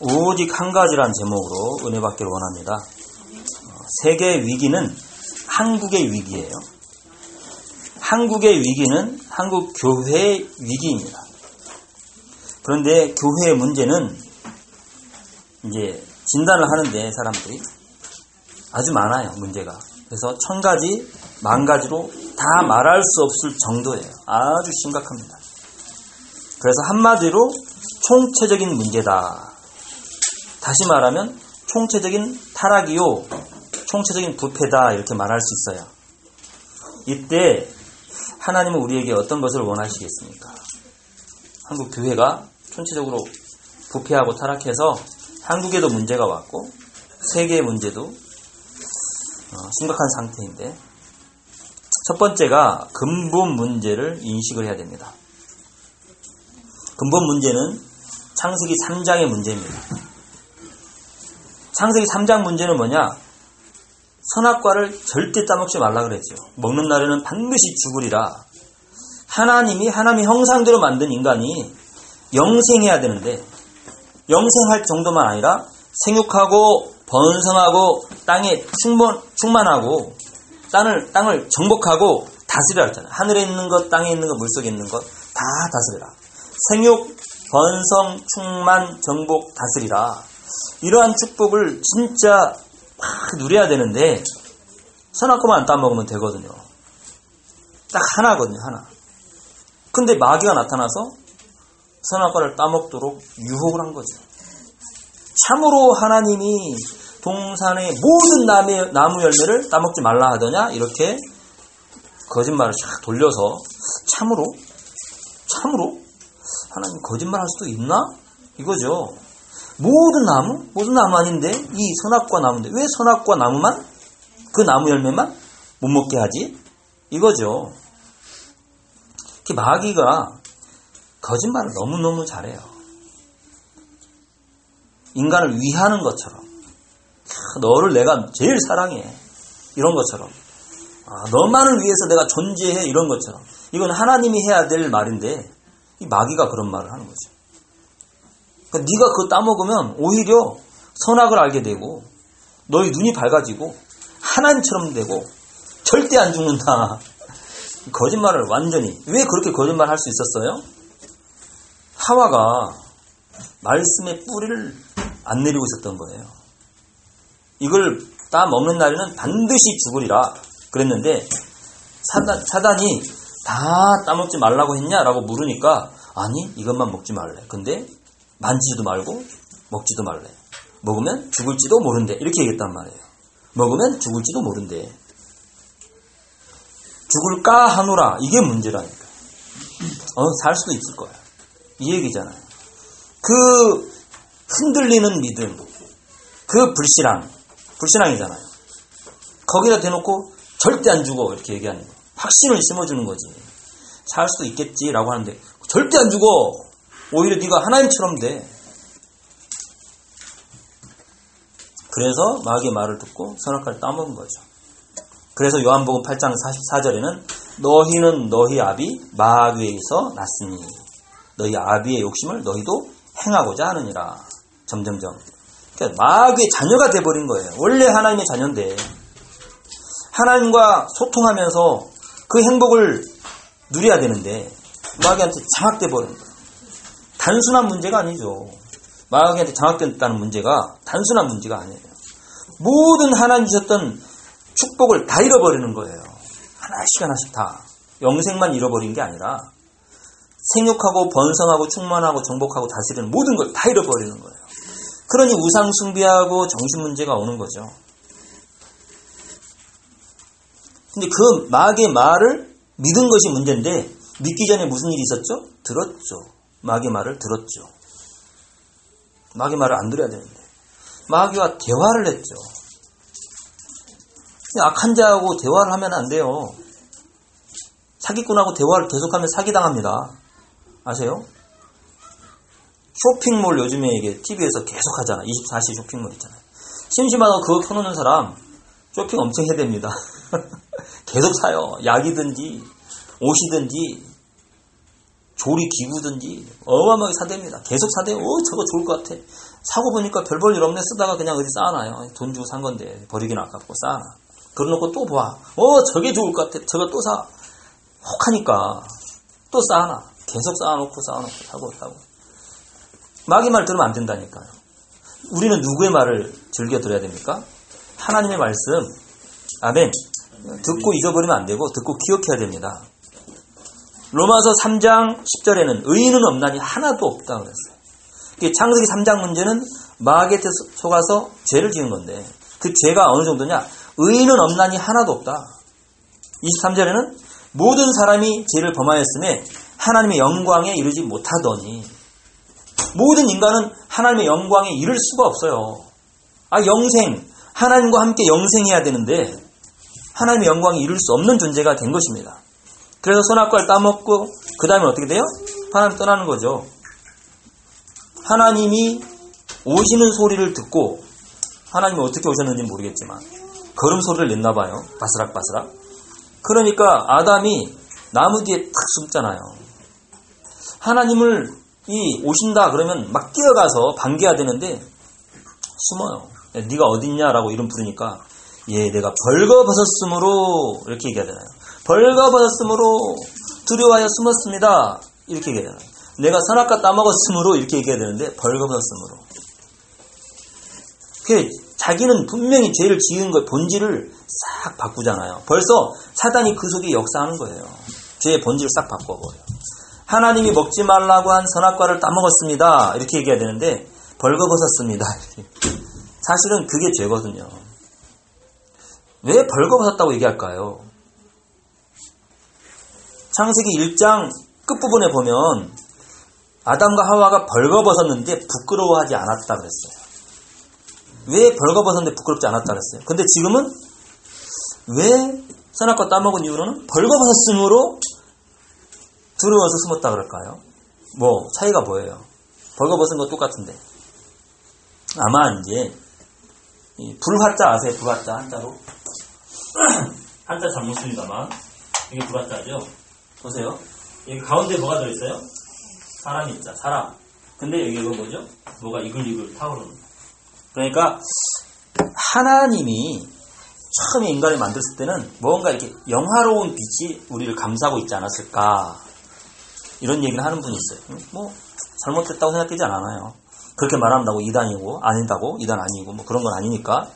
오직 한 가지란 제목으로 은혜 받기를 원합니다. 어, 세계 위기는 한국의 위기예요. 한국의 위기는 한국 교회의 위기입니다. 그런데 교회의 문제는 이제 진단을 하는데 사람들이 아주 많아요, 문제가. 그래서 천 가지, 만 가지로 다 말할 수 없을 정도예요. 아주 심각합니다. 그래서 한마디로 총체적인 문제다. 다시 말하면 총체적인 타락이요, 총체적인 부패다 이렇게 말할 수 있어요. 이때 하나님은 우리에게 어떤 것을 원하시겠습니까? 한국 교회가 총체적으로 부패하고 타락해서 한국에도 문제가 왔고 세계의 문제도 어, 심각한 상태인데 첫 번째가 근본 문제를 인식을 해야 됩니다. 근본 문제는 창세기 3장의 문제입니다. 창세기 3장 문제는 뭐냐? 선악과를 절대 따먹지 말라 그랬죠. 먹는 날에는 반드시 죽으리라. 하나님이 하나님의 형상대로 만든 인간이 영생해야 되는데 영생할 정도만 아니라 생육하고 번성하고 땅에 충만, 충만하고 땅을, 땅을 정복하고 다스리라 했잖아요. 하늘에 있는 것, 땅에 있는 것, 물속에 있는 것 다 다스리라. 생육, 번성, 충만, 정복, 다스리라. 이러한 축복을 진짜 막 누려야 되는데 선악과만 안 따먹으면 되거든요. 딱 하나거든요, 하나. 근데 마귀가 나타나서 선악과를 따먹도록 유혹을 한 거죠. 참으로 하나님이 동산의 모든 나무, 나무 열매를 따먹지 말라 하더냐? 이렇게 거짓말을 쫙 돌려서 참으로? 참으로? 하나님 거짓말 할 수도 있나? 이거죠. 모든 나무? 모든 나무 아닌데? 이 선악과 나무인데 왜 선악과 나무만? 그 나무 열매만 못 먹게 하지? 이거죠. 마귀가 거짓말을 너무너무 잘해요. 인간을 위하는 것처럼. 너를 내가 제일 사랑해. 이런 것처럼. 아, 너만을 위해서 내가 존재해. 이런 것처럼. 이건 하나님이 해야 될 말인데, 이 마귀가 그런 말을 하는 거죠. 그러니까 네가 그거 따먹으면 오히려 선악을 알게 되고, 너의 눈이 밝아지고, 하나님처럼 되고, 절대 안 죽는다. 거짓말을 완전히. 왜 그렇게 거짓말 할 수 있었어요? 하와가 말씀의 뿌리를 안 내리고 있었던 거예요. 이걸 따 먹는 날에는 반드시 죽으리라 그랬는데 사단, 사단이 다 따먹지 말라고 했냐라고 물으니까 아니 이것만 먹지 말래. 근데 만지지도 말고 먹지도 말래. 먹으면 죽을지도 모른대. 이렇게 얘기했단 말이에요. 먹으면 죽을지도 모른대. 죽을까 하노라. 이게 문제라니까. 어, 살 수도 있을 거야. 이 얘기잖아요. 그 흔들리는 믿음, 그 불신앙, 불신앙이잖아요. 거기다 대놓고 절대 안 죽어 이렇게 얘기하는 거. 확신을 심어주는 거지. 살 수도 있겠지라고 하는데 절대 안 죽어. 오히려 네가 하나님처럼 돼. 그래서 마귀의 말을 듣고 선악과를 따먹은 거죠. 그래서 요한복음 8장 44절에는 너희는 너희 아비 마귀에서 났으니 너희 아비의 욕심을 너희도 행하고자 하느니라. 점점점. 그러니까 마귀의 자녀가 돼버린 거예요. 원래 하나님의 자녀인데 하나님과 소통하면서 그 행복을 누려야 되는데 마귀한테 장악돼 버린 거예요. 단순한 문제가 아니죠. 마귀한테 장악됐다는 문제가 단순한 문제가 아니에요. 모든 하나님 주셨던 축복을 다 잃어버리는 거예요. 하나씩 하나씩 다. 영생만 잃어버린 게 아니라 생육하고 번성하고 충만하고 정복하고 다스리는 모든 걸 다 잃어버리는 거예요. 그러니 우상 숭배하고 정신 문제가 오는 거죠. 근데 그 마귀의 말을 믿은 것이 문제인데 믿기 전에 무슨 일이 있었죠? 들었죠. 마귀의 말을 들었죠. 마귀 말을 안 들어야 되는데 마귀와 대화를 했죠. 악한 자하고 대화를 하면 안 돼요. 사기꾼하고 대화를 계속하면 사기당합니다. 아세요? 쇼핑몰 요즘에 이게 TV에서 계속 하잖아. 24시 쇼핑몰 있잖아요. 심심하다고 그거 켜놓는 사람 쇼핑 엄청 해야 됩니다. 계속 사요. 약이든지 옷이든지 조리 기구든지 어마어마하게 사댑니다. 계속 사대요. 어, 저거 좋을 것 같아. 사고 보니까 별 볼 일 없네 쓰다가 그냥 어디 쌓아놔요. 돈 주고 산 건데 버리기는 아깝고 쌓아놔. 그러놓고 또 봐. 어 저게 좋을 것 같아. 저거 또 사. 혹 하니까 또 쌓아놔. 계속 쌓아놓고 쌓아놓고 사고 사고. 마귀 말 들으면 안 된다니까요. 우리는 누구의 말을 즐겨 들어야 됩니까? 하나님의 말씀. 아멘. 듣고 잊어버리면 안 되고 듣고 기억해야 됩니다. 로마서 3장 10절에는 의인은 없나니 하나도 없다 그랬어요. 창세기 3장 문제는 마귀에 속아서 죄를 지은 건데 그 죄가 어느 정도냐? 의인은 없나니 하나도 없다. 23절에는 모든 사람이 죄를 범하였음에 하나님의 영광에 이르지 못하더니 모든 인간은 하나님의 영광에 이를 수가 없어요. 아 영생 하나님과 함께 영생해야 되는데 하나님의 영광에 이룰 수 없는 존재가 된 것입니다. 그래서 선악과를 따먹고 그 다음에 어떻게 돼요? 하나님 떠나는 거죠. 하나님이 오시는 소리를 듣고 하나님이 어떻게 오셨는지 모르겠지만 걸음 소리를 냈나 봐요. 바스락 바스락. 그러니까 아담이 나무 뒤에 탁 숨잖아요. 하나님을 이 오신다 그러면 막 뛰어가서 반겨야 되는데 숨어요. 네가 어딨냐라고 이름 부르니까 예 내가 벌거벗었으므로 이렇게 얘기해야 되나요? 벌거벗었으므로 두려워하여 숨었습니다. 이렇게 얘기해야 되나요? 내가 선악과 따먹었으므로 이렇게 얘기해야 되는데 벌거벗었으므로. 그 자기는 분명히 죄를 지은 것 본질을 싹 바꾸잖아요. 벌써 사단이 그 속에 역사하는 거예요. 죄의 본질을 싹 바꿔버려요. 하나님이 먹지 말라고 한 선악과를 따먹었습니다. 이렇게 얘기해야 되는데 벌거벗었습니다. 사실은 그게 죄거든요. 왜 벌거벗었다고 얘기할까요? 창세기 1장 끝부분에 보면 아담과 하와가 벌거벗었는데 부끄러워하지 않았다 그랬어요. 왜 벌거벗었는데 부끄럽지 않았다 그랬어요. 근데 지금은 왜 선악과 따먹은 이유로는 벌거벗었으므로 두려워서 숨었다 그럴까요? 뭐 차이가 뭐예요? 벌거벗은 거 똑같은데 아마 이제 불화자 아세요? 불화자 한자로 한자 잘못 씁니다만 이게 불화자죠. 보세요. 여기 가운데 뭐가 들어있어요? 사람이 있자 사람. 근데 여기 이거 뭐죠? 뭐가 이글이글 타오르는. 그러니까 하나님이 처음에 인간을 만들었을 때는 뭔가 이렇게 영화로운 빛이 우리를 감싸고 있지 않았을까 이런 얘기를 하는 분이 있어요. 뭐 잘못했다고 생각되지 않아요. 그렇게 말한다고 이단이고 아닌다고 이단 아니고 뭐 그런 건 아니니까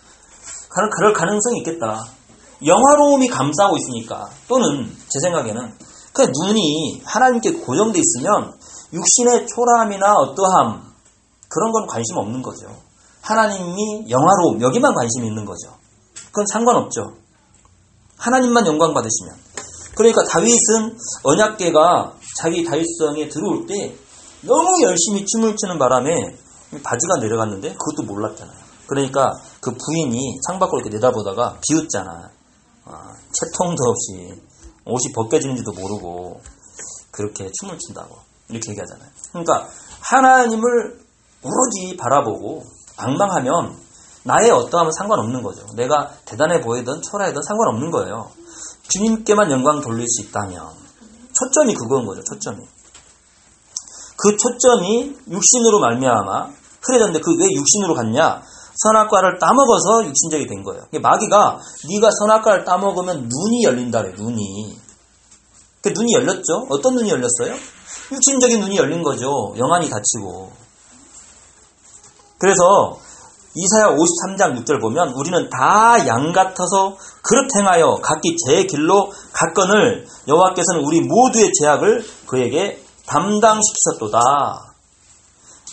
그럴 가능성이 있겠다. 영화로움이 감싸고 있으니까 또는 제 생각에는 그 눈이 하나님께 고정돼 있으면 육신의 초라함이나 어떠함 그런 건 관심 없는 거죠. 하나님이 영화로움 여기만 관심이 있는 거죠. 그건 상관없죠. 하나님만 영광 받으시면. 그러니까 다윗은 언약계가 자기 다윗성에 들어올 때 너무 열심히 춤을 추는 바람에 바지가 내려갔는데 그것도 몰랐잖아요. 그러니까 그 부인이 창밖으로 이렇게 내다보다가 비웃잖아. 아, 채통도 없이 옷이 벗겨지는지도 모르고 그렇게 춤을 춘다고 이렇게 얘기하잖아요. 그러니까 하나님을 오로지 바라보고 방망하면 나의 어떠함은 상관없는 거죠. 내가 대단해 보이든 초라하든 상관없는 거예요. 주님께만 영광 돌릴 수 있다면 초점이 그건 거죠. 초점이. 그 초점이 육신으로 말미암아 흐려졌는데 그 왜 육신으로 갔냐? 선악과를 따먹어서 육신적이 된 거예요. 마귀가 네가 선악과를 따먹으면 눈이 열린다래. 눈이. 그 눈이 열렸죠? 어떤 눈이 열렸어요? 육신적인 눈이 열린 거죠. 영안이 닫히고. 그래서 이사야 53장 6절 보면 우리는 다 양 같아서 그릇 행하여 각기 제 길로 갔건을 여호와께서는 우리 모두의 죄악을 그에게 담당시키셨도다.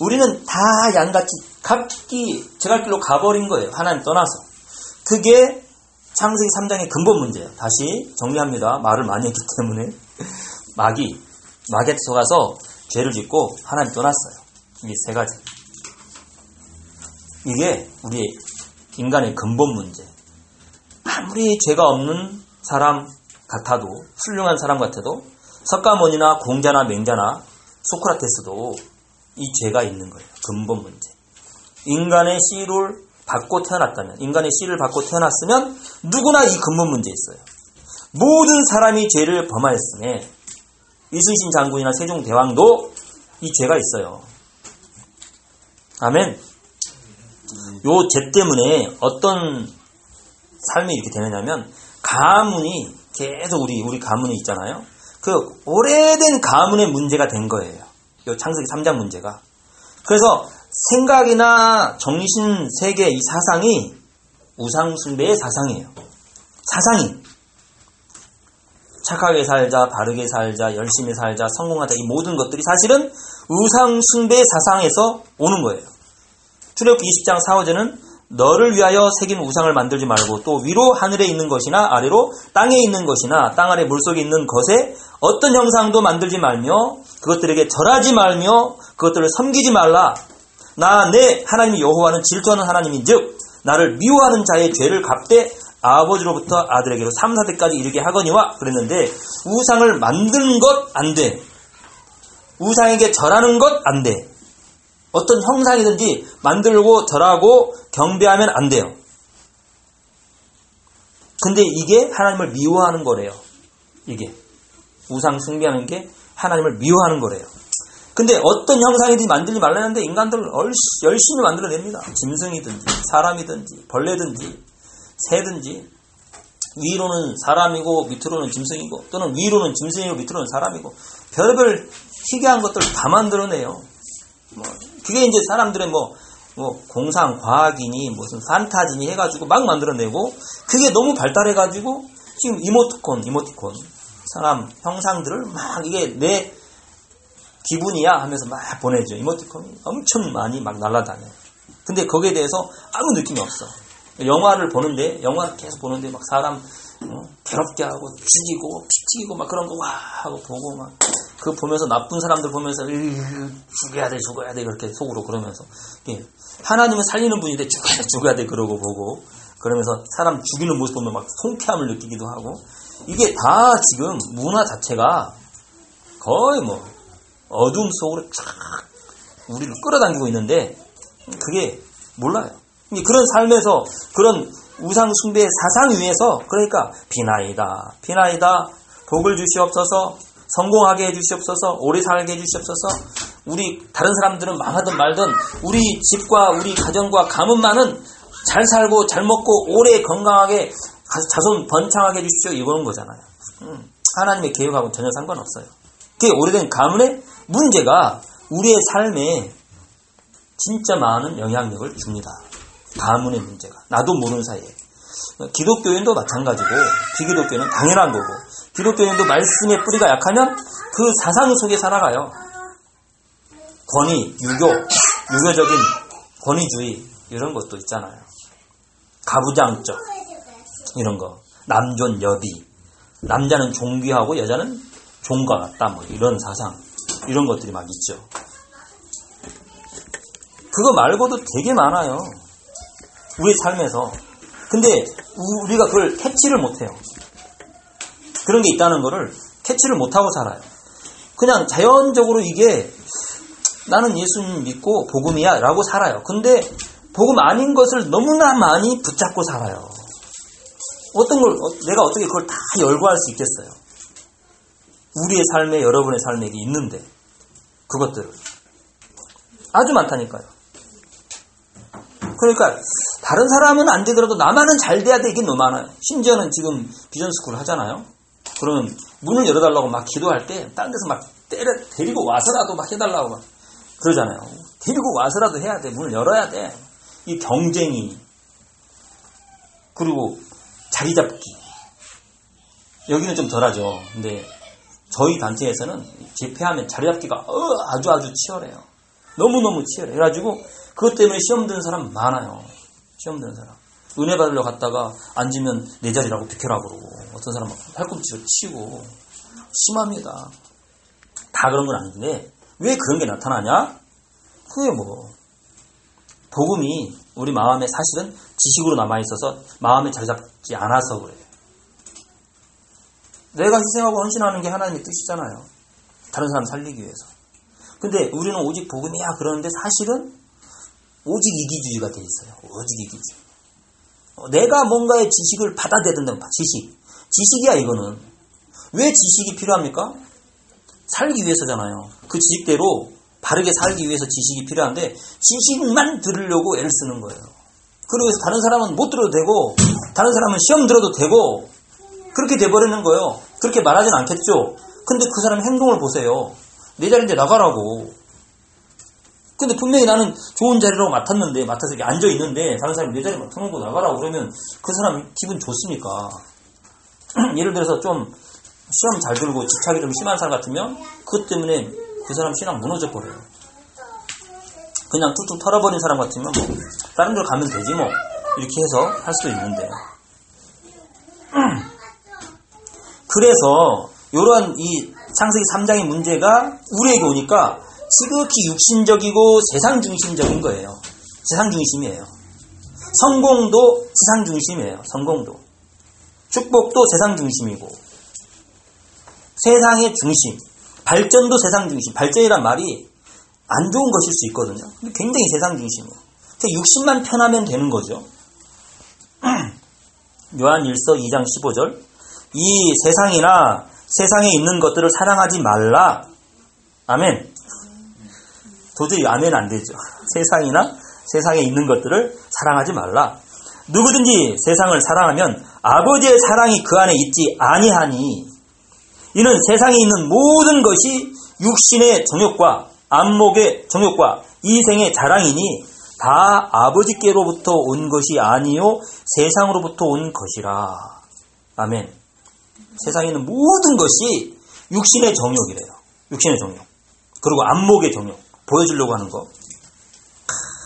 우리는 다 양같이 각기 제갈 길로 가버린 거예요. 하나님 떠나서. 그게 창세기 3장의 근본 문제예요. 다시 정리합니다. 말을 많이 했기 때문에. 마귀, 마귀한테 속아서 죄를 짓고 하나님 떠났어요. 이세 가지. 이게 우리 인간의 근본 문제. 아무리 죄가 없는 사람 같아도, 훌륭한 사람 같아도, 석가모니나 공자나 맹자나 소크라테스도 이 죄가 있는 거예요. 근본 문제. 인간의 씨를 받고 태어났다면, 인간의 씨를 받고 태어났으면 누구나 이 근본 문제 있어요. 모든 사람이 죄를 범하였음에 이순신 장군이나 세종대왕도 이 죄가 있어요. 아멘. 요 죄 때문에 어떤 삶이 이렇게 되느냐면 가문이 계속 우리 우리 가문이 있잖아요. 그 오래된 가문의 문제가 된 거예요. 요 창세기 3장 문제가. 그래서 생각이나 정신 세계 이 사상이 우상 숭배의 사상이에요. 사상이 착하게 살자, 바르게 살자, 열심히 살자, 성공하자 이 모든 것들이 사실은 우상 숭배의 사상에서 오는 거예요. 출애굽기 20장 4, 5절은 너를 위하여 새긴 우상을 만들지 말고 또 위로 하늘에 있는 것이나 아래로 땅에 있는 것이나 땅 아래 물속에 있는 것에 어떤 형상도 만들지 말며 그것들에게 절하지 말며 그것들을 섬기지 말라. 나 내 하나님 여호와는 질투하는 하나님인즉 나를 미워하는 자의 죄를 갚되 아버지로부터 아들에게로 3, 4대까지 이르게 하거니와 그랬는데 우상을 만드는 것 안 돼. 우상에게 절하는 것 안 돼. 어떤 형상이든지 만들고 절하고 경배하면 안 돼요. 근데 이게 하나님을 미워하는 거래요. 이게. 우상 숭배하는 게 하나님을 미워하는 거래요. 근데 어떤 형상이든지 만들지 말라는데 인간들 열심히 만들어냅니다. 짐승이든지 사람이든지 벌레든지 새든지 위로는 사람이고 밑으로는 짐승이고 또는 위로는 짐승이고 밑으로는 사람이고 별별 희귀한 것들 다 만들어내요. 뭐 그게 이제 사람들의 뭐, 뭐 공상 과학이니 무슨 판타지니 해가지고 막 만들어내고 그게 너무 발달해가지고 지금 이모티콘 이모티콘 사람 형상들을 막 이게 내 기분이야 하면서 막 보내죠. 이모티콘이 엄청 많이 막 날라다녀요. 근데 거기에 대해서 아무 느낌이 없어. 영화를 보는데 영화를 계속 보는데 막 사람 어, 괴롭게 하고 죽이고 피 튀기고 막 그런 거 와 하고 보고 막 그 보면서 나쁜 사람들 보면서 죽여야 돼 죽어야 돼 이렇게 속으로 그러면서 예. 하나님은 살리는 분인데 죽어야 돼 죽어야 돼 그러고 보고 그러면서 사람 죽이는 모습 보면 막 통쾌함을 느끼기도 하고 이게 다 지금 문화 자체가 거의 뭐 어둠 속으로 쫙 우리를 끌어당기고 있는데 그게 몰라요. 그런 삶에서 그런 우상 숭배의 사상 위에서 그러니까 비나이다 비나이다 복을 주시옵소서 성공하게 해주시옵소서 오래 살게 해주시옵소서 우리 다른 사람들은 망하든 말든 우리 집과 우리 가정과 가문만은 잘 살고 잘 먹고 오래 건강하게 자손 번창하게 해주시오 이거는 거잖아요. 음, 하나님의 계획하고는 전혀 상관없어요. 그게 오래된 가문의 문제가 우리의 삶에 진짜 많은 영향력을 줍니다. 가문의 문제가. 나도 모르는 사이에. 기독교인도 마찬가지고 비기독교는 당연한 거고 기독교인도 말씀의 뿌리가 약하면 그 사상 속에 살아가요. 권위, 유교, 유교적인 권위주의 이런 것도 있잖아요. 가부장적 이런 거. 남존 여비. 남자는 존귀하고 여자는 종과 같다. 뭐 이런 사상. 이런 것들이 막 있죠. 그거 말고도 되게 많아요. 우리 삶에서. 근데 우리가 그걸 캐치를 못해요. 그런 게 있다는 거를 캐치를 못하고 살아요. 그냥 자연적으로 이게 나는 예수님 믿고 복음이야 라고 살아요. 근데 복음 아닌 것을 너무나 많이 붙잡고 살아요. 어떤 걸, 어, 내가 어떻게 그걸 다 열거할 수 있겠어요? 우리의 삶에, 여러분의 삶에 있는데, 그것들을. 아주 많다니까요. 그러니까 다른 사람은 안 되더라도 나만은 잘 돼야 되긴 너무 많아요. 심지어는 지금 비전 school 하잖아요. 그러면 문을 열어달라고 막 기도할 때 다른 데서 막 때려 데리고 와서라도 막 해달라고 막 그러잖아요. 데리고 와서라도 해야 돼. 문을 열어야 돼. 이 경쟁이 그리고 자리 잡기 여기는 좀 덜하죠. 근데 저희 단체에서는 집회하면 자리 잡기가 어, 아주 아주 치열해요. 너무너무 치열해. 그래가지고 그것 때문에 시험 드는 사람 많아요. 시험 드는 사람. 은혜 받으러 갔다가 앉으면 내 자리라고 비켜라 그러고 어떤 사람 막 팔꿈치로 치고 심합니다. 다 그런 건 아닌데 왜 그런 게 나타나냐? 그게 뭐 복음이 우리 마음에 사실은 지식으로 남아 있어서 마음에 자리 잡지 않아서 그래요. 내가 희생하고 헌신하는 게 하나님의 뜻이잖아요. 다른 사람 살리기 위해서. 근데 우리는 오직 복음이야 그러는데 사실은 오직 이기주의가 돼 있어요. 오직 이기주의. 어, 내가 뭔가의 지식을 받아들여야 된다는 지식. 지식이야 이거는. 왜 지식이 필요합니까? 살기 위해서잖아요. 그 지식대로 바르게 살기 위해서 지식이 필요한데 지식만 들으려고 애를 쓰는 거예요. 해서 다른 사람은 못 들어도 되고 다른 사람은 시험 들어도 되고 그렇게 돼버리는 거예요. 그렇게 말하진 않겠죠. 근데 그 사람 행동을 보세요. 내 자리인데 나가라고. 근데 분명히 나는 좋은 자리라고 맡았는데 맡아서 이렇게 앉아 있는데 다른 사람이 내 자리 맡아놓고 나가라고 그러면 그 사람 기분 좋습니까? 예를 들어서 좀 시험 잘 들고 집착이 좀 심한 사람 같으면 그것 때문에 그 사람 신앙 무너져 버려요. 그냥 툭툭 털어버린 사람 같으면 뭐 다른 데로 가면 되지 뭐 이렇게 해서 할 수도 있는데 그래서 이러한 이 창세기 3장의 문제가 우리에게 오니까 지극히 육신적이고 세상 중심적인 거예요. 세상 중심이에요. 성공도 세상 중심이에요. 성공도. 축복도 세상 중심이고 세상의 중심, 발전도 세상 중심. 발전이란 말이 안 좋은 것일 수 있거든요. 굉장히 세상 중심이에요. 육신만 편하면 되는 거죠. 요한 1서 2장 15절 이 세상이나 세상에 있는 것들을 사랑하지 말라. 아멘. 도저히 아멘 안 되죠. 세상이나 세상에 있는 것들을 사랑하지 말라. 누구든지 세상을 사랑하면 아버지의 사랑이 그 안에 있지 아니하니 이는 세상에 있는 모든 것이 육신의 정욕과 안목의 정욕과 이생의 자랑이니 다 아버지께로부터 온 것이 아니요 세상으로부터 온 것이라. 아멘. 세상에 있는 모든 것이 육신의 정욕이래요. 육신의 정욕. 그리고 안목의 정욕. 보여주려고 하는 거.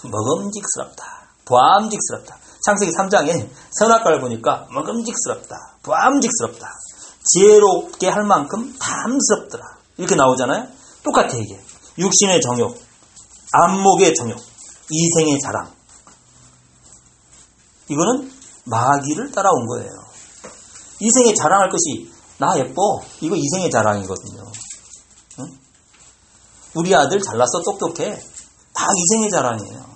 먹음직스럽다. 보암직스럽다. 창세기 3장에 선악과를 보니까 먹음직스럽다. 보암직스럽다. 지혜롭게 할 만큼 탐스럽더라. 이렇게 나오잖아요. 똑같아 이게. 육신의 정욕, 안목의 정욕, 이생의 자랑. 이거는 마귀를 따라온 거예요. 이생에 자랑할 것이 나 예뻐. 이거 이생의 자랑이거든요. 응? 우리 아들 잘났어 똑똑해. 다 이생의 자랑이에요.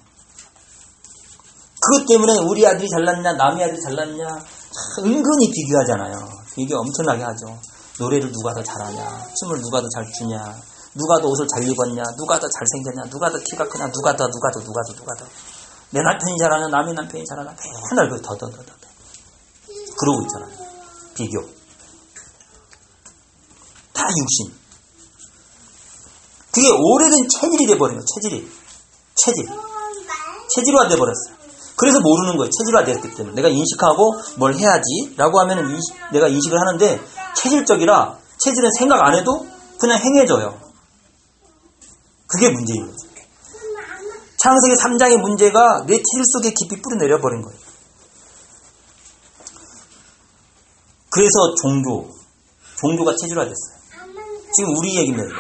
그것 때문에 우리 아들이 잘났냐 남의 아들이 잘났냐 은근히 비교하잖아요. 비교 엄청나게 하죠. 노래를 누가 더 잘하냐 춤을 누가 더 잘 추냐 누가 더 옷을 잘 입었냐 누가 더 잘생겼냐 누가 더 키가 크냐 누가 더 누가 더 누가 더 누가 더 내 남편이 잘하냐 남의 남편이 잘하냐 맨날 그더더더더 그러고 있잖아요. 비교. 다 육신. 그게 오래된 체질이 돼버린 거예요. 체질이. 체질. 체질화 돼버렸어요. 그래서 모르는 거예요. 체질화 됐기 때문에. 내가 인식하고 뭘 해야지 라고 하면 인식, 내가 인식을 하는데 체질적이라 체질은 생각 안 해도 그냥 행해져요. 그게 문제인 거죠. 창세기 3장의 문제가 내 체질 속에 깊이 뿌리내려 버린 거예요. 그래서 종교, 종교가 체질화됐어요. 지금 우리 얘기입니다.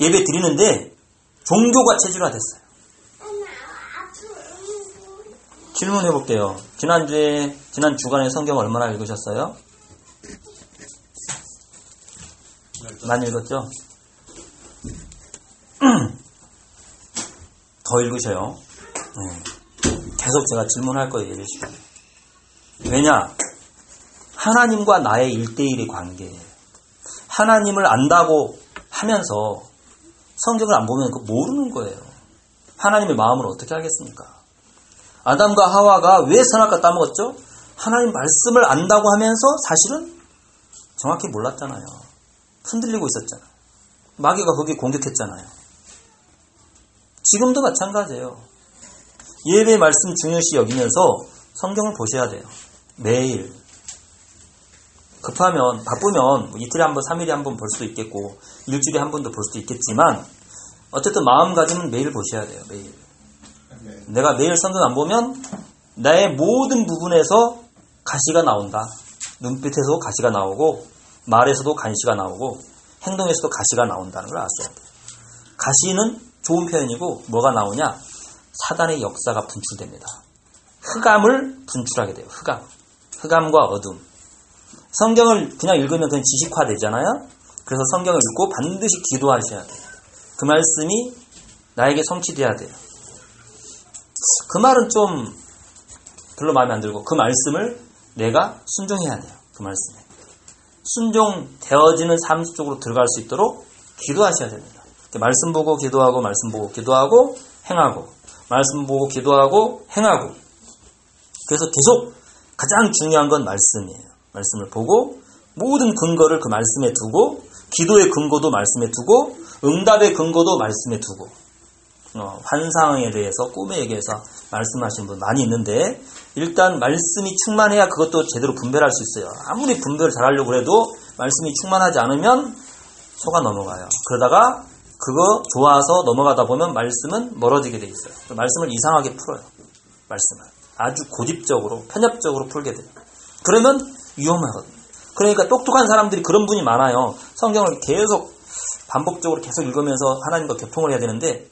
예배 드리는데 종교가 체질화됐어요. 질문해 볼게요. 지난주에, 지난 주간에 성경 얼마나 읽으셨어요? 많이 읽었죠? 더 읽으셔요. 네. 계속 제가 질문할 거예요. 왜냐? 하나님과 나의 일대일의 관계예요. 하나님을 안다고 하면서 성경을 안 보면 모르는 거예요. 하나님의 마음을 어떻게 알겠습니까? 아담과 하와가 왜 선악과 따먹었죠? 하나님 말씀을 안다고 하면서 사실은 정확히 몰랐잖아요. 흔들리고 있었잖아요. 마귀가 거기 공격했잖아요. 지금도 마찬가지예요. 예배 말씀 중요시 여기면서 성경을 보셔야 돼요. 매일. 급하면, 바쁘면 뭐 이틀에 한 번, 3일에 한 번 볼 수도 있겠고, 일주일에 한 번도 볼 수도 있겠지만, 어쨌든 마음가짐은 매일 보셔야 돼요, 매일. 내가 매일 성경 안 보면, 나의 모든 부분에서 가시가 나온다. 눈빛에서 가시가 나오고, 말에서도 간시가 나오고, 행동에서도 가시가 나온다는 걸 아셔야 돼요. 가시는 좋은 표현이고, 뭐가 나오냐? 사단의 역사가 분출됩니다. 흑암을 분출하게 돼요, 흑암. 흑암과 어둠. 성경을 그냥 읽으면 그냥 지식화 되잖아요. 그래서 성경을 읽고 반드시 기도하셔야 돼요. 그 말씀이 나에게 성취돼야 돼요. 그 말은 좀 별로 마음에 안 들고 그 말씀을 내가 순종해야 돼요. 그 말씀에. 순종되어지는 삶 속으로 들어갈 수 있도록 기도하셔야 됩니다. 말씀 보고 기도하고 말씀 보고 기도하고 행하고 말씀 보고 기도하고 행하고 그래서 계속 가장 중요한 건 말씀이에요. 말씀을 보고 모든 근거를 그 말씀에 두고 기도의 근거도 말씀에 두고 응답의 근거도 말씀에 두고 어, 환상에 대해서 꿈에 대해서 말씀하시는 분 많이 있는데 일단 말씀이 충만해야 그것도 제대로 분별할 수 있어요. 아무리 분별을 잘하려고 해도 말씀이 충만하지 않으면 속아 넘어가요. 그러다가 그거 좋아서 넘어가다 보면 말씀은 멀어지게 돼 있어요. 말씀을 이상하게 풀어요. 말씀을 아주 고집적으로 편협적으로 풀게 돼요. 그러면 위험하거든요. 그러니까 똑똑한 사람들이 그런 분이 많아요. 성경을 계속 반복적으로 계속 읽으면서 하나님과 교통을 해야 되는데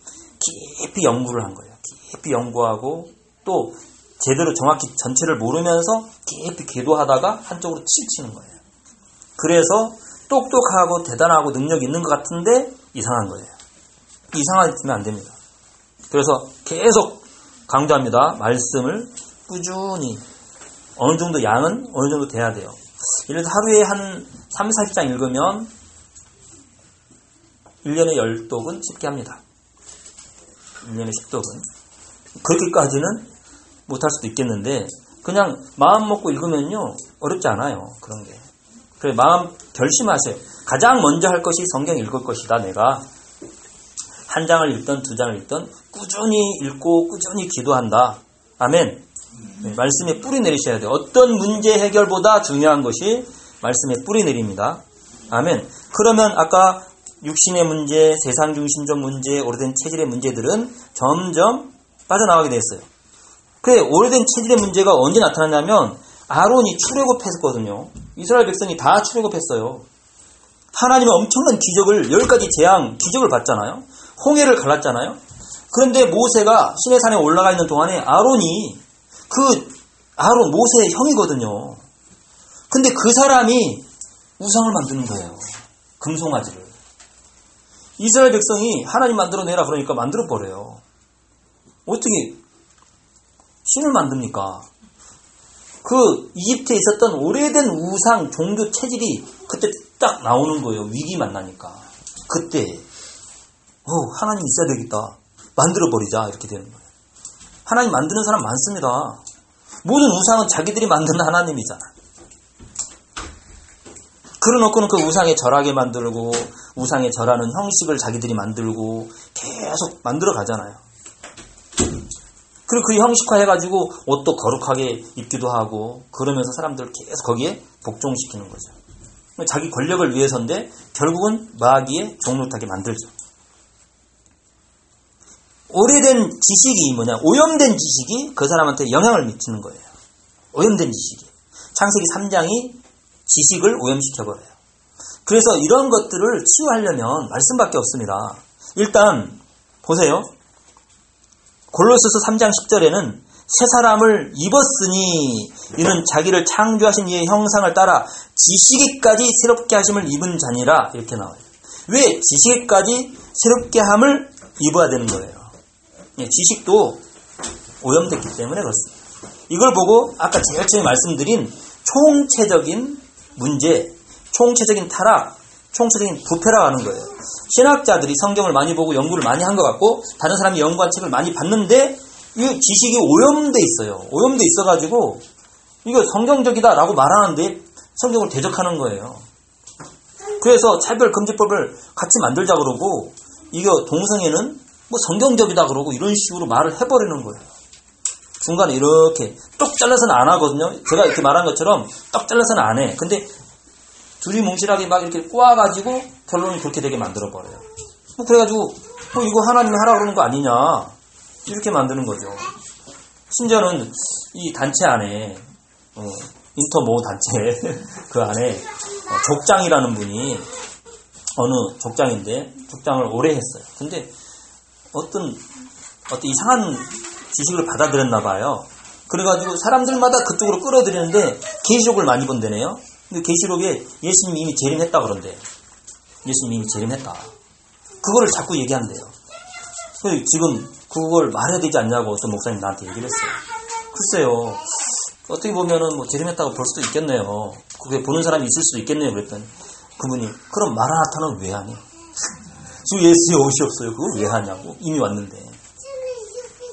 깊이 연구를 한 거예요. 깊이 연구하고 또 제대로 정확히 전체를 모르면서 깊이 기도하다가 한쪽으로 치우치는 거예요. 그래서 똑똑하고 대단하고 능력 있는 것 같은데 이상한 거예요. 이상하지면 안 됩니다. 그래서 계속 강조합니다. 말씀을 꾸준히 어느 정도 양은 어느 정도 돼야 돼요. 예를 들어 하루에 한 3, 40장 읽으면 1년에 10독은 쉽게 합니다. 1년에 10독은. 그렇게까지는 못할 수도 있겠는데 그냥 마음 먹고 읽으면요 어렵지 않아요. 그런 게. 그래 마음 결심하세요. 가장 먼저 할 것이 성경 읽을 것이다. 내가 한 장을 읽던 두 장을 읽던 꾸준히 읽고 꾸준히 기도한다. 아멘. 네, 말씀에 뿌리 내리셔야 돼요. 어떤 문제 해결보다 중요한 것이 말씀에 뿌리 내립니다. 아멘. 그러면 아까 육신의 문제, 세상 중심적 문제, 오래된 체질의 문제들은 점점 빠져나가게 됐어요. 그 오래된 체질의 문제가 언제 나타났냐면 아론이 출애굽했거든요. 이스라엘 백성이 다 출애굽했어요. 하나님은 엄청난 기적을 열 가지 재앙 기적을 봤잖아요. 홍해를 갈랐잖아요. 그런데 모세가 신의 산에 올라가 있는 동안에 아론이 그 아론 모세의 형이거든요. 근데 그 사람이 우상을 만드는 거예요. 금송아지를. 이스라엘 백성이 하나님 만들어내라 그러니까 만들어버려요. 어떻게 신을 만듭니까? 그 이집트에 있었던 오래된 우상 종교 체질이 그때 딱 나오는 거예요. 위기 만나니까. 그때 어, 하나님 있어야 되겠다. 만들어버리자 이렇게 되는 거예요. 하나님 만드는 사람 많습니다. 모든 우상은 자기들이 만드는 하나님이잖아. 그러놓고는 그 우상에 절하게 만들고 우상에 절하는 형식을 자기들이 만들고 계속 만들어 가잖아요. 그리고 그 형식화 해가지고 옷도 거룩하게 입기도 하고 그러면서 사람들을 계속 거기에 복종시키는 거죠. 자기 권력을 위해서인데 결국은 마귀의 종로타게 만들죠. 오래된 지식이 뭐냐 오염된 지식이 그 사람한테 영향을 미치는 거예요. 오염된 지식이 창세기 3장이 지식을 오염시켜버려요. 그래서 이런 것들을 치유하려면 말씀밖에 없습니다. 일단 보세요. 골로새서 3장 10절에는 새 사람을 입었으니 이는 자기를 창조하신 이의 형상을 따라 지식이까지 새롭게 하심을 입은 자니라 이렇게 나와요. 왜 지식이까지 새롭게 함을 입어야 되는 거예요? 예, 지식도 오염됐기 때문에 그렇습니다. 이걸 보고 아까 제일 처음에 말씀드린 총체적인 문제, 총체적인 타락, 총체적인 부패라고 하는 거예요. 신학자들이 성경을 많이 보고 연구를 많이 한 것 같고 다른 사람이 연구한 책을 많이 봤는데 이 지식이 오염돼 있어요. 오염돼 있어가지고 이거 성경적이다라고 말하는데 성경을 대적하는 거예요. 그래서 차별 금지법을 같이 만들자 그러고 이거 동성애는 뭐 성경적이다 그러고 이런 식으로 말을 해버리는 거예요. 중간에 이렇게 똑 잘라서는 안 하거든요. 제가 이렇게 말한 것처럼 떡 잘라서는 안 해. 근데 둘이 뭉실하게 막 이렇게 꼬아가지고 결론이 그렇게 되게 만들어버려요. 뭐 그래가지고 뭐 이거 하나님이 하라 그러는 거 아니냐 이렇게 만드는 거죠. 심지어는 이 단체 안에 어, 인터 모 단체 그 안에 어, 족장이라는 분이 어느 족장인데 족장을 오래 했어요. 근데 어떤 어떤 이상한 지식을 받아들였나 봐요. 그래가지고 사람들마다 그쪽으로 끌어들이는데 계시록을 많이 본다네요. 근데 계시록에 예수님이 이미 재림했다 그런데 예수님이 이미 재림했다. 그거를 자꾸 얘기한대요. 지금 그걸 말해야 되지 않냐고 어떤 목사님 나한테 얘기를 했어요. 글쎄요. 어떻게 보면은 뭐 재림했다고 볼 수도 있겠네요. 그게 보는 사람이 있을 수도 있겠네요. 그랬더니 그분이 그럼 마라나타는 왜 하니? 주 예수의 옷이 없어요. 그걸 왜 하냐고 이미 왔는데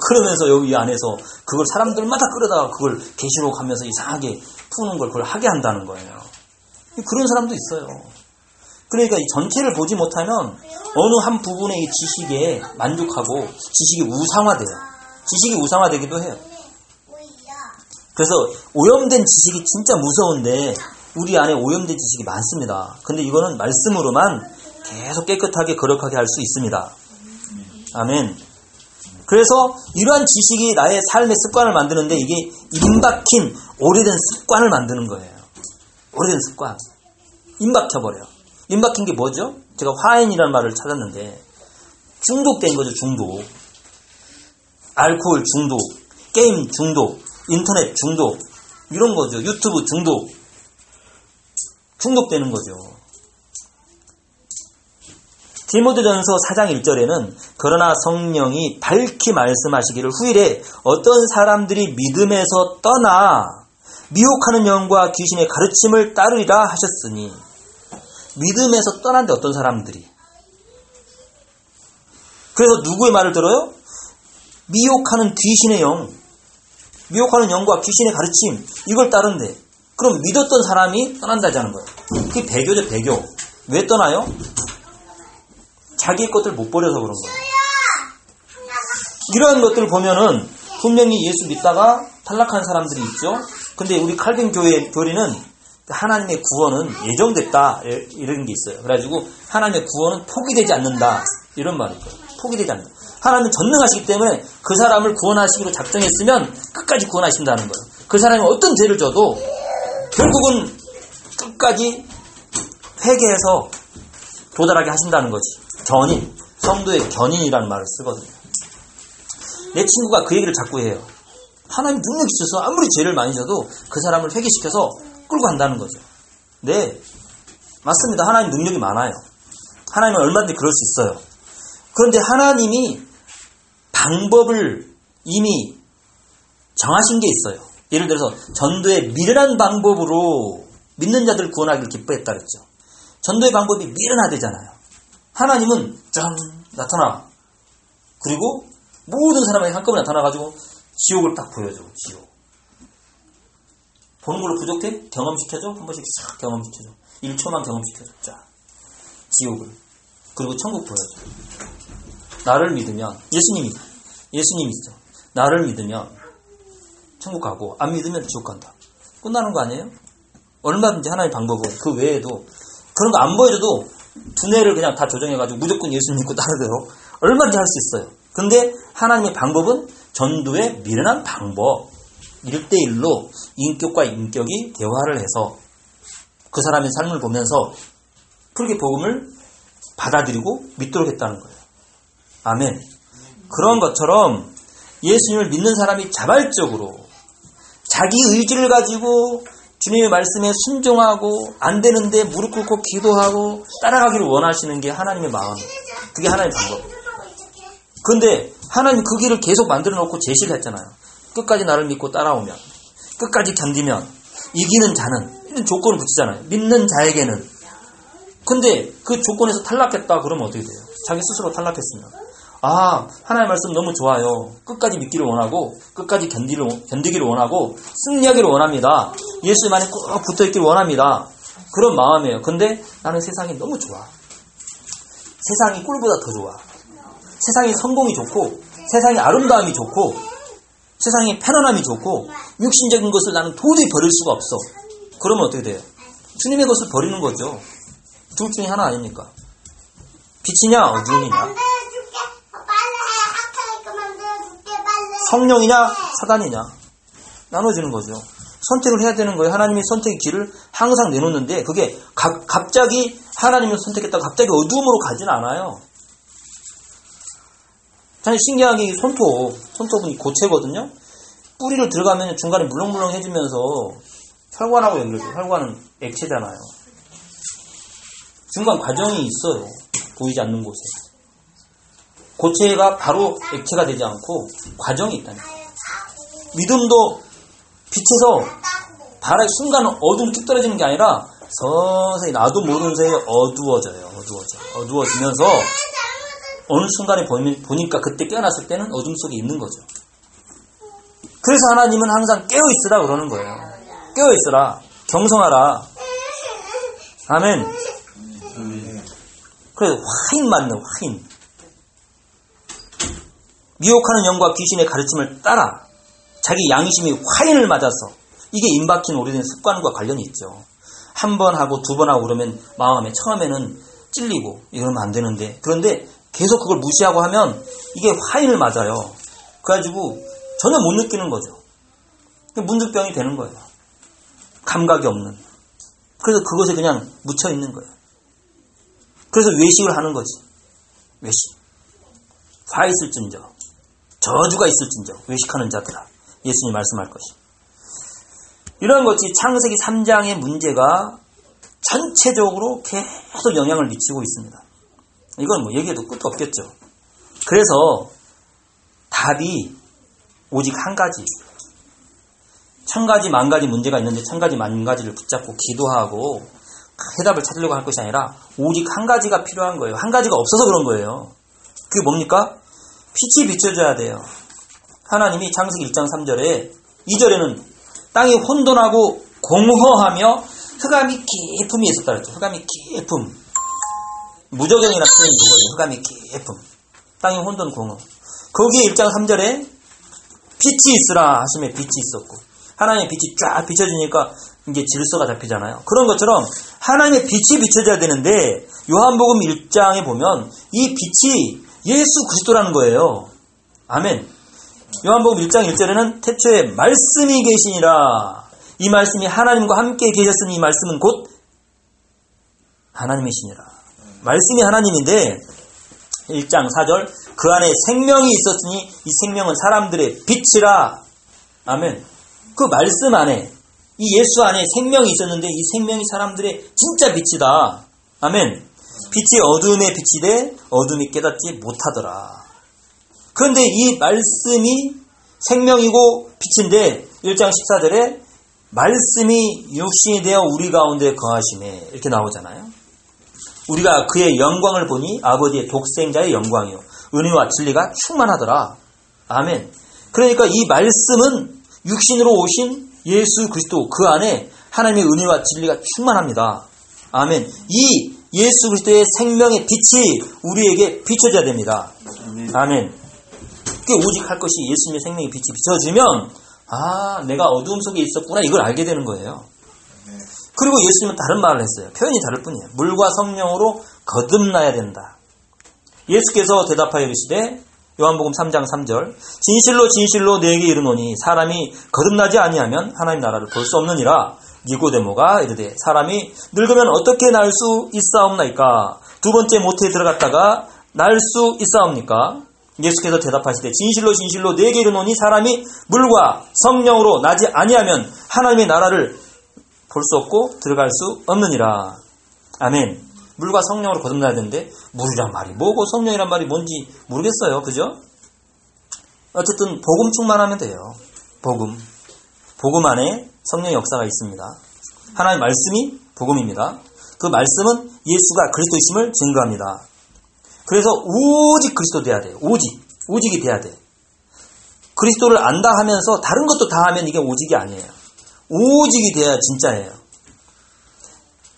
그러면서 여기 안에서 그걸 사람들마다 끌어다가 그걸 계시록 하면서 이상하게 푸는 걸 그걸 하게 한다는 거예요. 그런 사람도 있어요. 그러니까 이 전체를 보지 못하면 어느 한 부분의 이 지식에 만족하고 지식이 우상화돼요. 지식이 우상화되기도 해요. 그래서 오염된 지식이 진짜 무서운데 우리 안에 오염된 지식이 많습니다. 근데 이거는 말씀으로만 계속 깨끗하게 거룩하게 할 수 있습니다. 아멘. 그래서 이러한 지식이 나의 삶의 습관을 만드는데 이게 임박힌 오래된 습관을 만드는 거예요. 오래된 습관. 임박혀버려요. 임박힌 게 뭐죠? 제가 화인이라는 말을 찾았는데 중독된 거죠, 중독. 알코올 중독, 게임 중독, 인터넷 중독, 이런 거죠. 유튜브 중독. 중독되는 거죠. 디모드전서 4장 1절에는 그러나 성령이 밝히 말씀하시기를 후일에 어떤 사람들이 믿음에서 떠나 미혹하는 영과 귀신의 가르침을 따르리라 하셨으니 믿음에서 떠난데 어떤 사람들이 그래서 누구의 말을 들어요? 미혹하는 귀신의 영 미혹하는 영과 귀신의 가르침 이걸 따른대 그럼 믿었던 사람이 떠난다자는 거예요 그게 배교죠 배교 왜 떠나요? 자기 것들 못 버려서 그런 거예요. 이러한 것들을 보면은 분명히 예수 믿다가 탈락한 사람들이 있죠. 근데 우리 칼빈 교회 교리는 하나님의 구원은 예정됐다 이런 게 있어요. 그래가지고 하나님의 구원은 포기되지 않는다 이런 말이 있어요. 포기되지 않는다. 하나님은 전능하시기 때문에 그 사람을 구원하시기로 작정했으면 끝까지 구원하신다는 거예요. 그 사람이 어떤 죄를 져도 결국은 끝까지 회개해서 도달하게 하신다는 거지. 견인, 성도의 견인이라는 말을 쓰거든요. 내 친구가 그 얘기를 자꾸 해요. 하나님 능력이 있어서 아무리 죄를 많이 져도 그 사람을 회개시켜서 끌고 간다는 거죠. 네, 맞습니다. 하나님 능력이 많아요. 하나님은 얼마든지 그럴 수 있어요. 그런데 하나님이 방법을 이미 정하신 게 있어요. 예를 들어서 전도의 미련한 방법으로 믿는 자들 구원하기를 기뻐했다 그랬죠. 전도의 방법이 미련하대잖아요. 하나님은 짠 나타나. 그리고 모든 사람에게 한꺼번에 나타나가지고 지옥을 딱 보여줘. 지옥. 보는 걸로 부족해? 경험시켜줘? 한 번씩 싹 경험시켜줘. 1초만 경험시켜줘. 자. 지옥을. 그리고 천국 보여줘. 나를 믿으면 예수님이 예수님이죠. 나를 믿으면 천국 가고 안 믿으면 지옥 간다. 끝나는 거 아니에요? 얼마든지 하나의 방법은 그 외에도 그런 거 안 보여줘도 두뇌를 그냥 다 조정해가지고 무조건 예수 믿고 따르대로 얼마든지 할 수 있어요. 근데 하나님의 방법은 전도의 미련한 방법. 1대1로 인격과 인격이 대화를 해서 그 사람의 삶을 보면서 그렇게 복음을 받아들이고 믿도록 했다는 거예요. 아멘. 그런 것처럼 예수님을 믿는 사람이 자발적으로 자기 의지를 가지고 주님의 말씀에 순종하고 안 되는데 무릎 꿇고 기도하고 따라가기를 원하시는 게 하나님의 마음. 그게 하나님의 방법. 그런데 하나님 그 길을 계속 만들어 놓고 제시를 했잖아요. 끝까지 나를 믿고 따라오면, 끝까지 견디면, 이기는 자는, 이런 조건을 붙이잖아요. 믿는 자에게는. 근데 그 조건에서 탈락했다 그러면 어떻게 돼요? 자기 스스로 탈락했으면. 아, 하나님의 말씀 너무 좋아요. 끝까지 믿기를 원하고, 끝까지 견디를, 견디기를 원하고, 승리하기를 원합니다. 예수님만에 꼭 붙어 있기를 원합니다. 그런 마음이에요. 근데 나는 세상이 너무 좋아. 세상이 꿀보다 더 좋아. 세상이 성공이 좋고, 세상이 아름다움이 좋고, 세상이 편안함이 좋고, 육신적인 것을 나는 도저히 버릴 수가 없어. 그러면 어떻게 돼요? 주님의 것을 버리는 거죠. 둘 중에 하나 아닙니까? 빛이냐, 어두움이냐? 성령이냐 사단이냐 나눠지는 거죠. 선택을 해야 되는 거예요. 하나님이 선택의 길을 항상 내놓는데 그게 가, 갑자기 하나님을 선택했다가 갑자기 어두움으로 가지는 않아요. 참 신기하게 손톱, 손톱은 고체거든요. 뿌리를 들어가면 중간에 물렁물렁해지면서 혈관하고 연결돼요. 혈관은 액체잖아요. 중간 과정이 있어요. 보이지 않는 곳에. 고체가 바로 액체가 되지 않고 과정이 있다는 거예요. 믿음도 빛에서 바로 순간 어둠 뚝 떨어지는 게 아니라 서서히 나도 모르는 사이에 어두워져요. 어두워져. 어두워지면서 어느 순간에 보니까 그때 깨어났을 때는 어둠 속에 있는 거죠. 그래서 하나님은 항상 깨어 있으라 그러는 거예요. 깨어 있으라. 경성하라. 아멘. 그래서 화인 맞는 화인. 미혹하는 영과 귀신의 가르침을 따라 자기 양심이 화인을 맞아서 이게 임박힌 오래된 습관과 관련이 있죠. 한 번 하고 두 번 하고 그러면 마음에 처음에는 찔리고 이러면 안 되는데 그런데 계속 그걸 무시하고 하면 이게 화인을 맞아요. 그래가지고 전혀 못 느끼는 거죠. 문득병이 되는 거예요. 감각이 없는. 그래서 그것에 그냥 묻혀 있는 거예요. 그래서 외식을 하는 거지. 외식. 화 있을 진저. 저주가 있을진저. 외식하는 자들아. 예수님 말씀할 것이. 이런 것이 창세기 3장의 문제가 전체적으로 계속 영향을 미치고 있습니다. 이건 뭐 얘기해도 끝도 없겠죠. 그래서 답이 오직 한 가지. 천 가지, 만 가지 문제가 있는데 천 가지, 만 가지를 붙잡고 기도하고 해답을 찾으려고 할 것이 아니라 오직 한 가지가 필요한 거예요. 한 가지가 없어서 그런 거예요. 그게 뭡니까? 빛이 비춰져야 돼요. 하나님이 창세기 1장 3절에 2절에는 땅이 혼돈하고 공허하며 흑암이 깊음이 있었다 그랬죠. 흑암이 깊음. 무적경이라 표현이 그거죠. 흑암이 깊음. 땅이 혼돈 공허. 거기에 1장 3절에 빛이 있으라 하심에 빛이 있었고 하나님의 빛이 쫙 비춰지니까 이게 질서가 잡히잖아요. 그런 것처럼 하나님의 빛이 비춰져야 되는데 요한복음 1장에 보면 이 빛이 예수 그리스도라는 거예요. 아멘. 요한복음 1장 1절에는 태초에 말씀이 계시니라. 이 말씀이 하나님과 함께 계셨으니 이 말씀은 곧 하나님이시니라. 말씀이 하나님인데 1장 4절 그 안에 생명이 있었으니 이 생명은 사람들의 빛이라. 아멘. 그 말씀 안에 이 예수 안에 생명이 있었는데 이 생명이 사람들의 진짜 빛이다. 아멘. 빛이 어둠의 빛이되 어둠이 깨닫지 못하더라. 그런데 이 말씀이 생명이고 빛인데 1장 14절에 말씀이 육신이 되어 우리 가운데 거하심에 이렇게 나오잖아요. 우리가 그의 영광을 보니 아버지의 독생자의 영광이요. 은혜와 진리가 충만하더라. 아멘. 그러니까 이 말씀은 육신으로 오신 예수 그리스도 그 안에 하나님의 은혜와 진리가 충만합니다. 아멘. 이 예수 그리스도의 생명의 빛이 우리에게 비춰져야 됩니다. 아멘. 그게 오직 할 것이 예수님의 생명의 빛이 비춰지면 아 내가 어두움 속에 있었구나 이걸 알게 되는 거예요. 그리고 예수님은 다른 말을 했어요. 표현이 다를 뿐이에요. 물과 성령으로 거듭나야 된다. 예수께서 대답하여 이르시되 요한복음 3장 3절 진실로 진실로 내게 이르노니 사람이 거듭나지 아니하면 하나님 나라를 볼 수 없느니라 니고데모가 이르되 사람이 늙으면 어떻게 날 수 있사옵나이까 두 번째 모태에 들어갔다가 날 수 있사옵니까 예수께서 대답하시되 진실로 진실로 내게 이르노니 사람이 물과 성령으로 나지 아니하면 하나님의 나라를 볼 수 없고 들어갈 수 없느니라. 아멘. 물과 성령으로 거듭나야 되는데 물이란 말이 뭐고 성령이란 말이 뭔지 모르겠어요. 그죠? 어쨌든 복음 충만하면 돼요. 복음. 복음 안에 성령 역사가 있습니다. 하나님 말씀이 복음입니다. 그 말씀은 예수가 그리스도이심을 증거합니다. 그래서 오직 그리스도 돼야 돼요. 오직. 오직이 돼야 돼. 그리스도를 안다 하면서 다른 것도 다 하면 이게 오직이 아니에요. 오직이 돼야 진짜예요.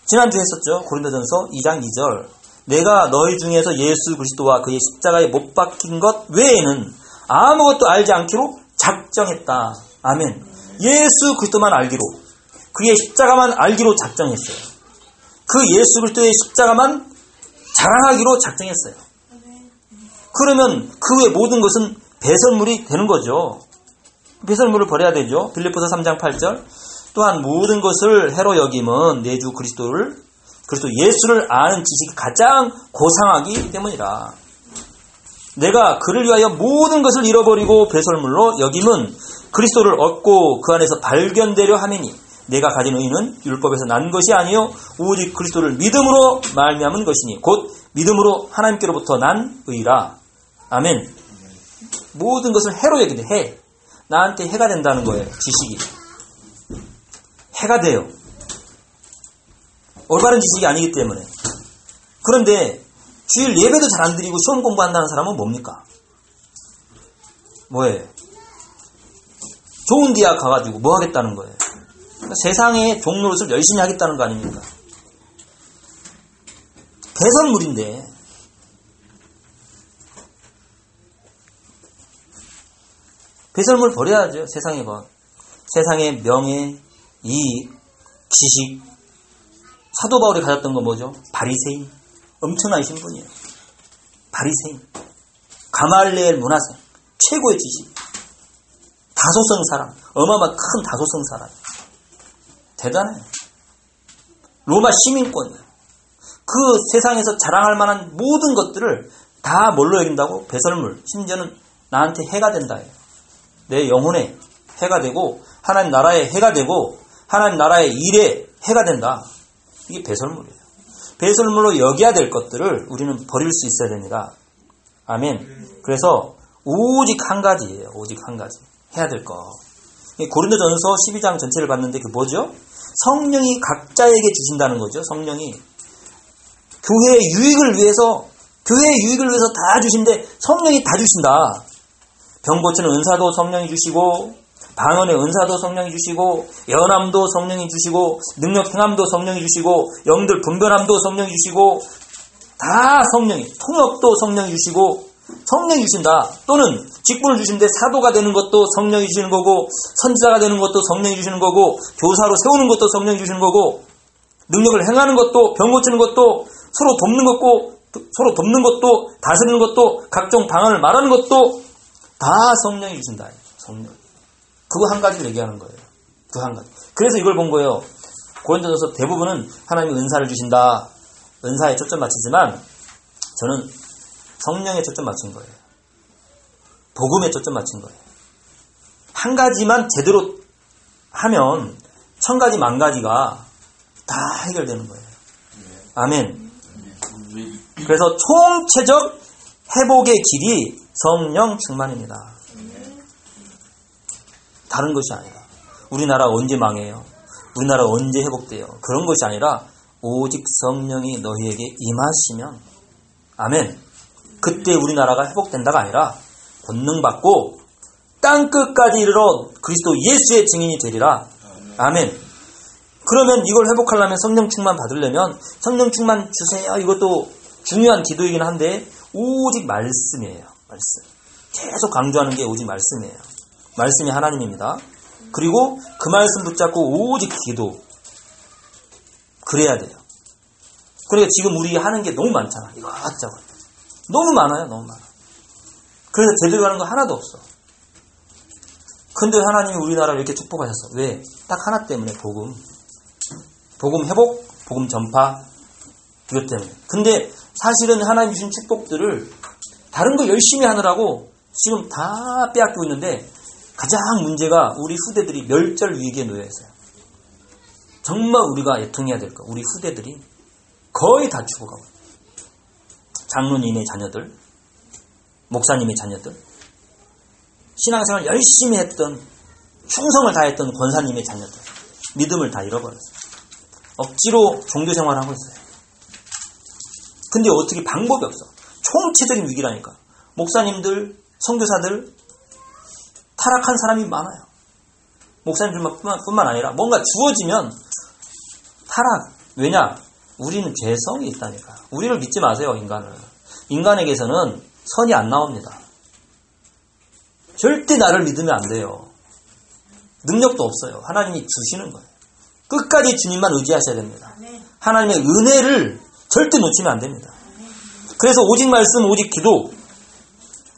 지난주에 했었죠. 고린도전서 2장 2절. 내가 너희 중에서 예수 그리스도와 그의 십자가에 못 박힌 것 외에는 아무것도 알지 않기로 작정했다. 아멘. 예수 그리스도만 알기로 그의 십자가만 알기로 작정했어요. 그 예수 그리스도의 십자가만 자랑하기로 작정했어요. 그러면 그 외 모든 것은 배설물이 되는 거죠. 배설물을 버려야 되죠. 빌리포서 3장 8절. 또한 모든 것을 해로 여김은 내주 그리스도를 그리스도 예수를 아는 지식이 가장 고상하기 때문이라. 내가 그를 위하여 모든 것을 잃어버리고 배설물로 여김은 그리스도를 얻고 그 안에서 발견되려 하매니 내가 가진 의는 율법에서 난 것이 아니요 오직 그리스도를 믿음으로 말미암은 것이니 곧 믿음으로 하나님께로부터 난 의라. 아멘. 모든 것을 해로 여기네 해. 나한테 해가 된다는 거예요. 지식이. 해가 돼요. 올바른 지식이 아니기 때문에. 그런데 주일 예배도 잘 안 드리고 시험 공부한다는 사람은 뭡니까? 뭐예요? 좋은 대학 가가지고 뭐 하겠다는 거예요? 그러니까 세상의 종로릇을 열심히 하겠다는 거 아닙니까? 배설물인데 배설물 버려야죠. 세상의 것. 세상의 명예, 이익, 지식. 사도 바울이 가졌던 건 뭐죠? 바리새인. 엄청난 신분이에요. 바리새인. 가말레엘 문화생. 최고의 지식. 다소성 사람. 어마어마한 큰 다소성 사람. 대단해요. 로마 시민권이에요. 그 세상에서 자랑할 만한 모든 것들을 다 뭘로 여긴다고? 배설물. 심지어는 나한테 해가 된다. 내 영혼에 해가 되고 하나님 나라의 해가 되고 하나님 나라의 일에 해가 된다. 이게 배설물이에요. 배설물로 여겨야 될 것들을 우리는 버릴 수 있어야 됩니다. 아멘. 그래서 오직 한 가지예요. 오직 한 가지. 해야 될 거. 고린도전서 12장 전체를 봤는데 그 뭐죠? 성령이 각자에게 주신다는 거죠. 성령이 교회의 유익을 위해서 교회의 유익을 위해서 다 주신데 성령이 다 주신다. 병 고치는 은사도 성령이 주시고 방언의 은사도 성령이 주시고 연함도 성령이 주시고 능력 행함도 성령이 주시고 영들 분별함도 성령이 주시고 다 성령이 통역도 성령이 주시고 성령이 주신다. 또는 직분을 주신데 사도가 되는 것도 성령이 주시는 거고 선지자가 되는 것도 성령이 주시는 거고 교사로 세우는 것도 성령이 주시는 거고 능력을 행하는 것도 병 고치는 것도 서로 돕는 것고 서로 돕는 것도 다스리는 것도 각종 방언을 말하는 것도 다 성령이 주신다. 성령. 그거 한 가지를 얘기하는 거예요. 그 한 가지. 그래서 이걸 본 거예요. 고린도전서 대부분은 하나님이 은사를 주신다. 은사에 초점 맞추지만 저는 성령에 초점 맞춘 거예요. 복음에 초점 맞춘 거예요. 한 가지만 제대로 하면 천 가지 만 가지가 다 해결되는 거예요. 아멘. 그래서 총체적 회복의 길이 성령 충만입니다. 다른 것이 아니라 우리나라 언제 망해요? 우리나라 언제 회복돼요? 그런 것이 아니라 오직 성령이 너희에게 임하시면 아멘. 그때 우리나라가 회복된다가 아니라 권능받고 땅 끝까지 이르러 그리스도 예수의 증인이 되리라. 아멘. 그러면 이걸 회복하려면 성령 충만 받으려면 성령 충만 주세요. 이것도 중요한 기도이긴 한데 오직 말씀이에요. 말씀. 계속 강조하는 게 오직 말씀이에요. 말씀이 하나님입니다. 그리고 그 말씀 붙잡고 오직 기도. 그래야 돼요. 그러니까 지금 우리 하는 게 너무 많잖아. 이것저것. 너무 많아요. 너무 많아. 그래서 제대로 하는 거 하나도 없어. 근데 하나님이 우리나라를 이렇게 축복하셨어. 왜? 딱 하나 때문에 복음. 복음 회복, 복음 전파, 이것 때문에. 근데 사실은 하나님 주신 축복들을 다른 거 열심히 하느라고 지금 다 빼앗기고 있는데 가장 문제가 우리 후대들이 멸절 위기에 놓여 있어요. 정말 우리가 애통해야 될 거. 우리 후대들이 거의 다 죽어가고. 장로님의 자녀들, 목사님의 자녀들, 신앙생활 열심히 했던 충성을 다했던 권사님의 자녀들, 믿음을 다 잃어버렸어요. 억지로 종교생활을 하고 있어요. 근데 어떻게 방법이 없어. 총체적인 위기라니까. 목사님들, 선교사들 타락한 사람이 많아요. 목사님들만 뿐만 아니라 뭔가 주어지면 타락. 왜냐? 우리는 죄성이 있다니까. 우리를 믿지 마세요, 인간을. 인간에게서는 선이 안 나옵니다. 절대 나를 믿으면 안 돼요. 능력도 없어요. 하나님이 주시는 거예요. 끝까지 주님만 의지하셔야 됩니다. 하나님의 은혜를 절대 놓치면 안 됩니다. 그래서 오직 말씀, 오직 기도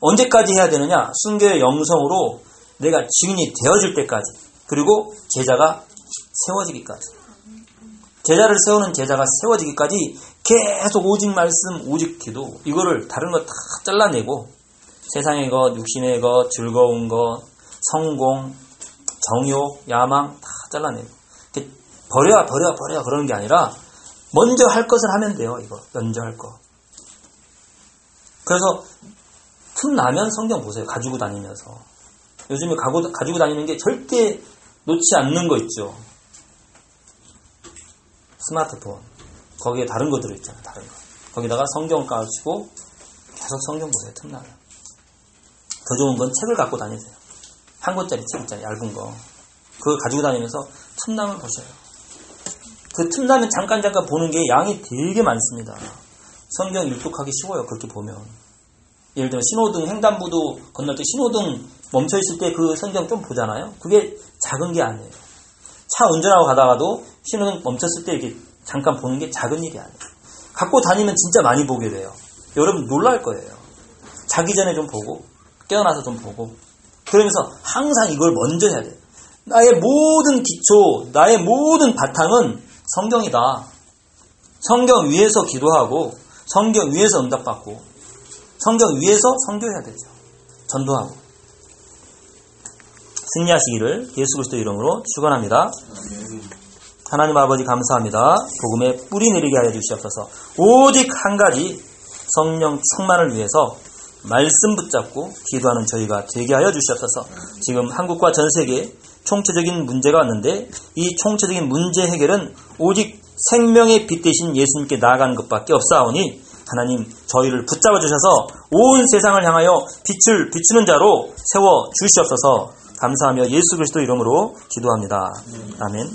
언제까지 해야 되느냐? 순교의 영성으로 내가 증인이 되어질 때까지 그리고 제자가 세워지기까지 제자를 세우는 제자가 세워지기까지 계속 오직 말씀, 오직 기도 이거를 다른 거 다 잘라내고 세상의 것, 육신의 것, 즐거운 것, 성공, 정욕, 야망 다 잘라내고 버려 버려 버려 그러는 게 아니라 먼저 할 것을 하면 돼요 이거 먼저 할 거. 그래서 틈 나면 성경 보세요 가지고 다니면서 요즘에 가고, 가지고 다니는 게 절대 놓지 않는 거 있죠. 스마트폰 거기에 다른 거 들어있잖아요 다른 거 거기다가 성경 까시고 계속 성경 보세요. 틈나면. 더 좋은 건 책을 갖고 다니세요. 한 권짜리 책 있잖아요. 얇은 거. 그거 가지고 다니면서 틈나면 보셔요. 그 틈나면 잠깐 잠깐 보는 게 양이 되게 많습니다. 성경 일독하기 쉬워요. 그렇게 보면. 예를 들어 신호등 횡단보도 건널 때 신호등 멈춰 있을 때 그 성경 좀 보잖아요. 그게 작은 게 아니에요. 차 운전하고 가다가도 신호등 멈췄을 때 이렇게 잠깐 보는 게 작은 일이 아니에요. 갖고 다니면 진짜 많이 보게 돼요. 여러분 놀랄 거예요. 자기 전에 좀 보고 깨어나서 좀 보고 그러면서 항상 이걸 먼저 해야 돼요. 나의 모든 기초, 나의 모든 바탕은 성경이다. 성경 위에서 기도하고 성경 위에서 응답받고 성경 위에서 선교해야 되죠. 전도하고 승리하시기를 예수 그리스도 이름으로 축원합니다. 하나님 아버지 감사합니다. 복음에 뿌리 내리게 하여 주시옵소서. 오직 한 가지 성령 충만을 위해서 말씀 붙잡고 기도하는 저희가 되게 하여 주시옵소서. 지금 한국과 전 세계 총체적인 문제가 왔는데 이 총체적인 문제 해결은 오직 생명의 빛 대신 예수님께 나아가는 것밖에 없사오니 하나님 저희를 붙잡아 주셔서 온 세상을 향하여 빛을 비추는 자로 세워 주시옵소서. 감사하며 예수 그리스도 이름으로 기도합니다. 아멘.